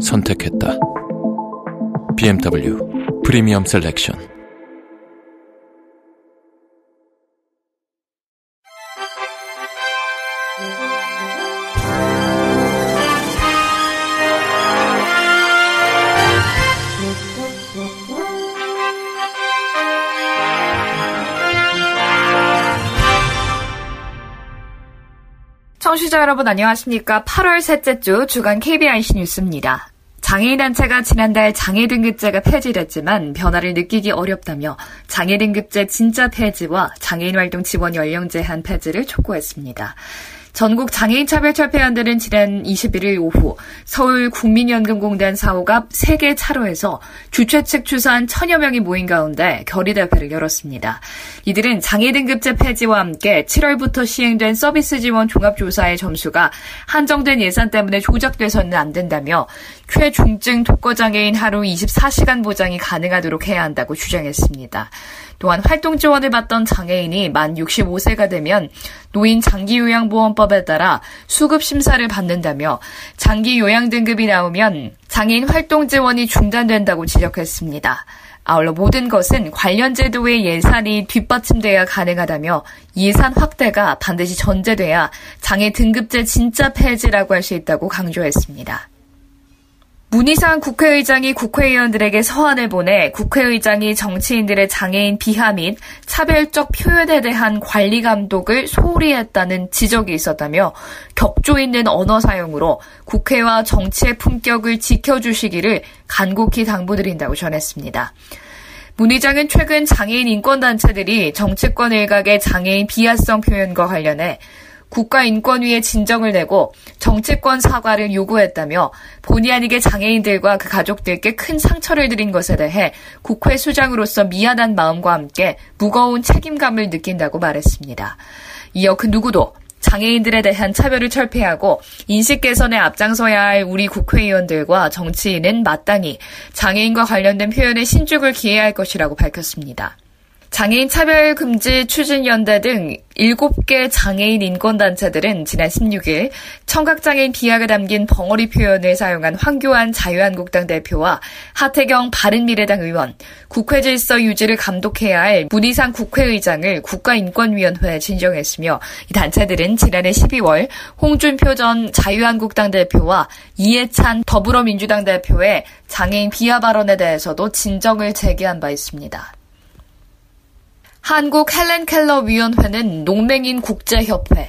선택했다. BMW 프리미엄 셀렉션 청취자 여러분 안녕하십니까. 8월 셋째 주 주간 KBIC 뉴스입니다. 장애인단체가 지난달 장애등급제가 폐지됐지만 변화를 느끼기 어렵다며 장애등급제 진짜 폐지와 장애인활동 지원 연령 제한 폐지를 촉구했습니다. 전국 장애인 차별 철폐연대는 지난 21일 오후 서울 국민연금공단 사옥 앞 3개 차로에서 주최 측 추산 천여 명이 모인 가운데 결의대회를 열었습니다. 이들은 장애 등급제 폐지와 함께 7월부터 시행된 서비스 지원 종합조사의 점수가 한정된 예산 때문에 조작돼서는 안 된다며 최중증 독거장애인 하루 24시간 보장이 가능하도록 해야 한다고 주장했습니다. 또한 활동 지원을 받던 장애인이 만 65세가 되면 노인 장기 요양보험법에 따라 수급 심사를 받는다며 장기 요양 등급이 나오면 장애인 활동 지원이 중단된다고 지적했습니다. 아울러 모든 것은 관련 제도의 예산이 뒷받침돼야 가능하다며 예산 확대가 반드시 전제돼야 장애 등급제 진짜 폐지라고 할 수 있다고 강조했습니다. 문희상 국회의장이 국회의원들에게 서한을 보내 국회의장이 정치인들의 장애인 비하 및 차별적 표현에 대한 관리 감독을 소홀히 했다는 지적이 있었다며 격조 있는 언어 사용으로 국회와 정치의 품격을 지켜주시기를 간곡히 당부드린다고 전했습니다. 문 의장은 최근 장애인 인권단체들이 정치권 일각의 장애인 비하성 표현과 관련해 국가인권위에 진정을 내고 정치권 사과를 요구했다며 본의 아니게 장애인들과 그 가족들께 큰 상처를 드린 것에 대해 국회 수장으로서 미안한 마음과 함께 무거운 책임감을 느낀다고 말했습니다. 이어 그 누구도 장애인들에 대한 차별을 철폐하고 인식 개선에 앞장서야 할 우리 국회의원들과 정치인은 마땅히 장애인과 관련된 표현에 신중을 기해야 할 것이라고 밝혔습니다. 장애인 차별 금지 추진 연대 등 7개 장애인 인권단체들은 지난 16일 청각장애인 비약을 담긴 벙어리 표현을 사용한 황교안 자유한국당 대표와 하태경 바른미래당 의원, 국회 질서 유지를 감독해야 할 문희상 국회의장을 국가인권위원회에 진정했으며 이 단체들은 지난해 12월 홍준표 전 자유한국당 대표와 이해찬 더불어민주당 대표의 장애인 비하 발언에 대해서도 진정을 제기한 바 있습니다. 한국 헬렌 켈러 위원회는 농맹인 국제협회,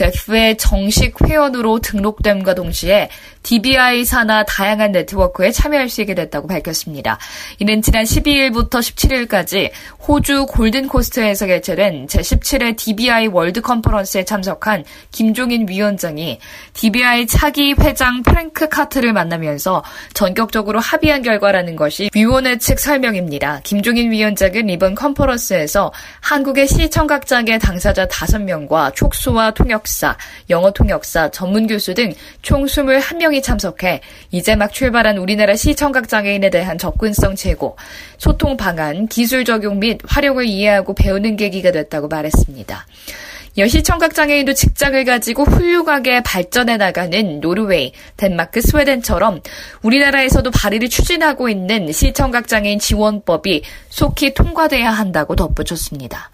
데프의 정식 회원으로 등록됨과 동시에 DBI 산하 다양한 네트워크에 참여할 수 있게 됐다고 밝혔습니다. 이는 지난 12일부터 17일까지 호주 골드코스트에서 개최된 제17회 DBI 월드 컨퍼런스에 참석한 김종인 위원장이 DBI 차기 회장 프랭크 카트를 만나면서 전격적으로 합의한 결과라는 것이 위원회 측 설명입니다. 김종인 위원장은 이번 컨퍼런스에서 한국의 시청각장애 당사자 5명과 촉수화 통역 통역사, 영어 통역사, 전문 교수 등 총 21명이 참석해 이제 막 출발한 우리나라 시청각 장애인에 대한 접근성 제고, 소통 방안, 기술 적용 및 활용을 이해하고 배우는 계기가 됐다고 말했습니다. 여시청각 장애인도 직장을 가지고 훌륭하게 발전해 나가는 노르웨이, 덴마크, 스웨덴처럼 우리나라에서도 발의를 추진하고 있는 시청각 장애인 지원법이 속히 통과돼야 한다고 덧붙였습니다.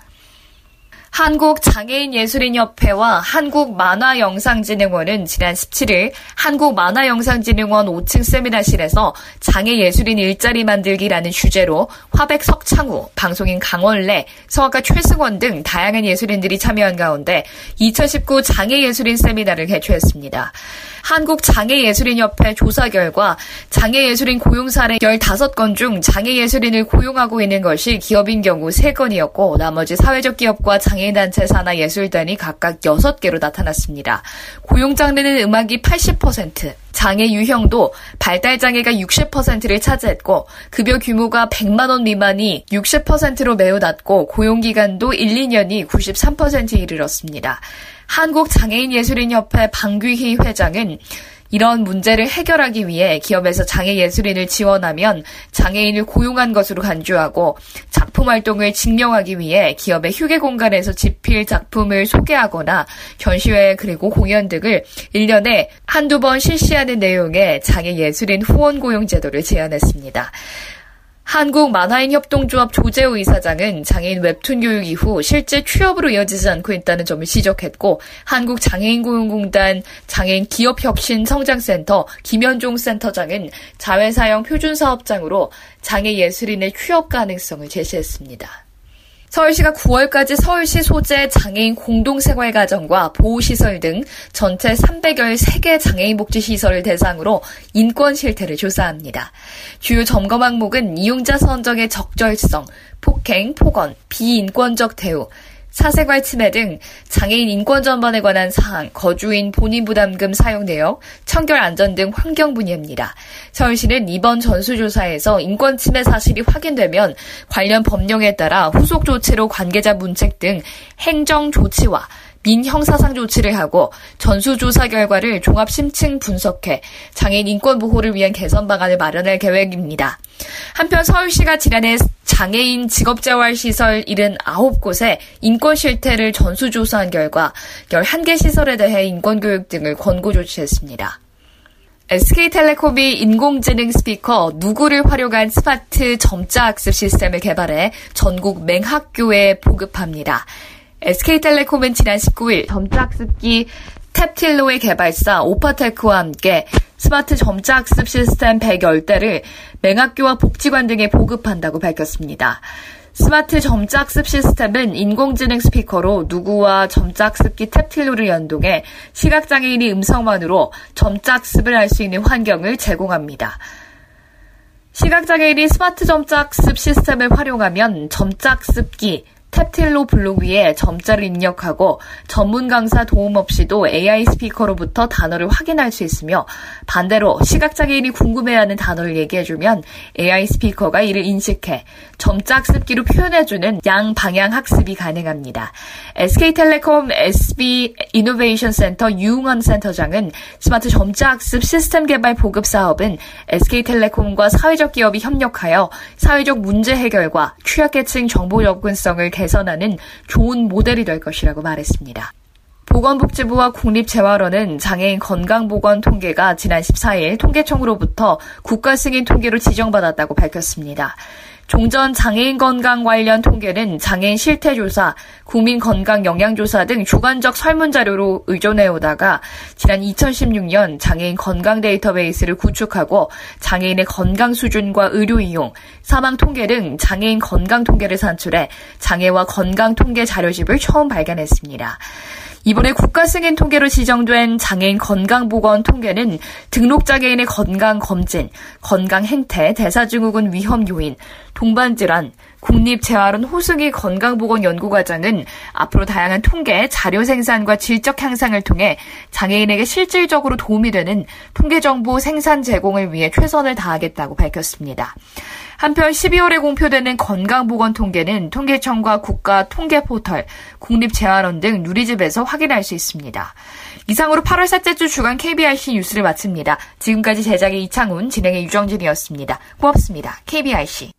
한국장애인예술인협회와 한국만화영상진흥원은 지난 17일 한국만화영상진흥원 5층 세미나실에서 장애예술인 일자리 만들기라는 주제로 화백 석창우, 방송인 강원래, 성악가 최승원 등 다양한 예술인들이 참여한 가운데 2019 장애예술인 세미나를 개최했습니다. 한국장애예술인협회 조사 결과 장애예술인 고용 사례 15건 중 장애예술인을 고용하고 있는 것이 기업인 경우 3건이었고 나머지 사회적 기업과 장애 인단체 산하 예술단이 각각 6개로 나타났습니다. 고용 장르는 음악이 80%, 장애 유형도 발달 장애가 60%를 차지했고 급여 규모가 100만 원 미만이 60%로 매우 낮고 고용 기간도 1, 2년이 93%에 이르렀습니다. 한국장애인예술인협회 방규희 회장은 이런 문제를 해결하기 위해 기업에서 장애 예술인을 지원하면 장애인을 고용한 것으로 간주하고 작품 활동을 증명하기 위해 기업의 휴게 공간에서 집필 작품을 소개하거나 전시회 그리고 공연 등을 1년에 한두 번 실시하는 내용의 장애 예술인 후원 고용 제도를 제안했습니다. 한국 만화인 협동조합 조재호 이사장은 장애인 웹툰 교육 이후 실제 취업으로 이어지지 않고 있다는 점을 지적했고 한국 장애인 고용공단 장애인 기업혁신 성장센터 김현종 센터장은 자회사형 표준 사업장으로 장애 예술인의 취업 가능성을 제시했습니다. 서울시가 9월까지 서울시 소재 장애인 공동생활가정과 보호시설 등 전체 300여3개 장애인 복지시설을 대상으로 인권 실태를 조사합니다. 주요 점검 항목은 이용자 선정의 적절성, 폭행, 폭언, 비인권적 대우, 사생활 침해 등 장애인 인권 전반에 관한 사항, 거주인 본인 부담금 사용 내역, 청결 안전 등 환경 분야입니다. 서울시는 이번 전수조사에서 인권 침해 사실이 확인되면 관련 법령에 따라 후속 조치로 관계자 문책 등 행정 조치와 민형사상 조치를 하고 전수조사 결과를 종합심층 분석해 장애인 인권 보호를 위한 개선 방안을 마련할 계획입니다. 한편 서울시가 지난해 장애인 직업재활시설 79곳에 인권 실태를 전수조사한 결과 11개 시설에 대해 인권교육 등을 권고 조치했습니다. SK텔레콤이 인공지능 스피커 누구를 활용한 스마트 점자 학습 시스템을 개발해 전국 맹학교에 보급합니다. SK텔레콤은 지난 19일 점자학습기 탭틸로의 개발사 오파테크와 함께 스마트 점자학습 시스템 110대를 맹학교와 복지관 등에 보급한다고 밝혔습니다. 스마트 점자학습 시스템은 인공지능 스피커로 누구와 점자학습기 탭틸로를 연동해 시각장애인이 음성만으로 점자학습을 할 수 있는 환경을 제공합니다. 시각장애인이 스마트 점자학습 시스템을 활용하면 점자학습기, 탭틸로 블록 위에 점자를 입력하고 전문 강사 도움 없이도 AI 스피커로부터 단어를 확인할 수 있으며 반대로 시각장애인이 궁금해하는 단어를 얘기해주면 AI 스피커가 이를 인식해 점자 학습기로 표현해주는 양방향 학습이 가능합니다. SK텔레콤 SB 이노베이션 센터 유웅원 센터장은 스마트 점자 학습 시스템 개발 보급 사업은 SK텔레콤과 사회적 기업이 협력하여 사회적 문제 해결과 취약계층 정보 접근성을 개선하는 좋은 모델이 될 것이라고 말했습니다. 보건복지부와 국립재활원은 장애인 건강보건 통계가 지난 14일 통계청으로부터 국가 승인 통계로 지정받았다고 밝혔습니다. 종전 장애인 건강 관련 통계는 장애인 실태조사, 국민 건강 영양조사 등 주관적 설문자료로 의존해오다가 지난 2016년 장애인 건강 데이터베이스를 구축하고 장애인의 건강 수준과 의료 이용, 사망 통계 등 장애인 건강 통계를 산출해 장애와 건강 통계 자료집을 처음 발견했습니다. 이번에 국가 승인 통계로 지정된 장애인 건강보건 통계는 등록 장애인의 건강 검진, 건강 행태, 대사증후군 위험 요인, 동반질환, 국립재활원 호승희 건강보건연구과장은 앞으로 다양한 통계, 자료 생산과 질적 향상을 통해 장애인에게 실질적으로 도움이 되는 통계 정보 생산 제공을 위해 최선을 다하겠다고 밝혔습니다. 한편 12월에 공표되는 건강보건 통계는 통계청과 국가 통계포털, 국립재활원 등 누리집에서 확인할 수 있습니다. 이상으로 8월 셋째 주 주간 KBRC 뉴스를 마칩니다. 지금까지 제작의 이창훈, 진행의 유정진이었습니다. 고맙습니다. KBRC.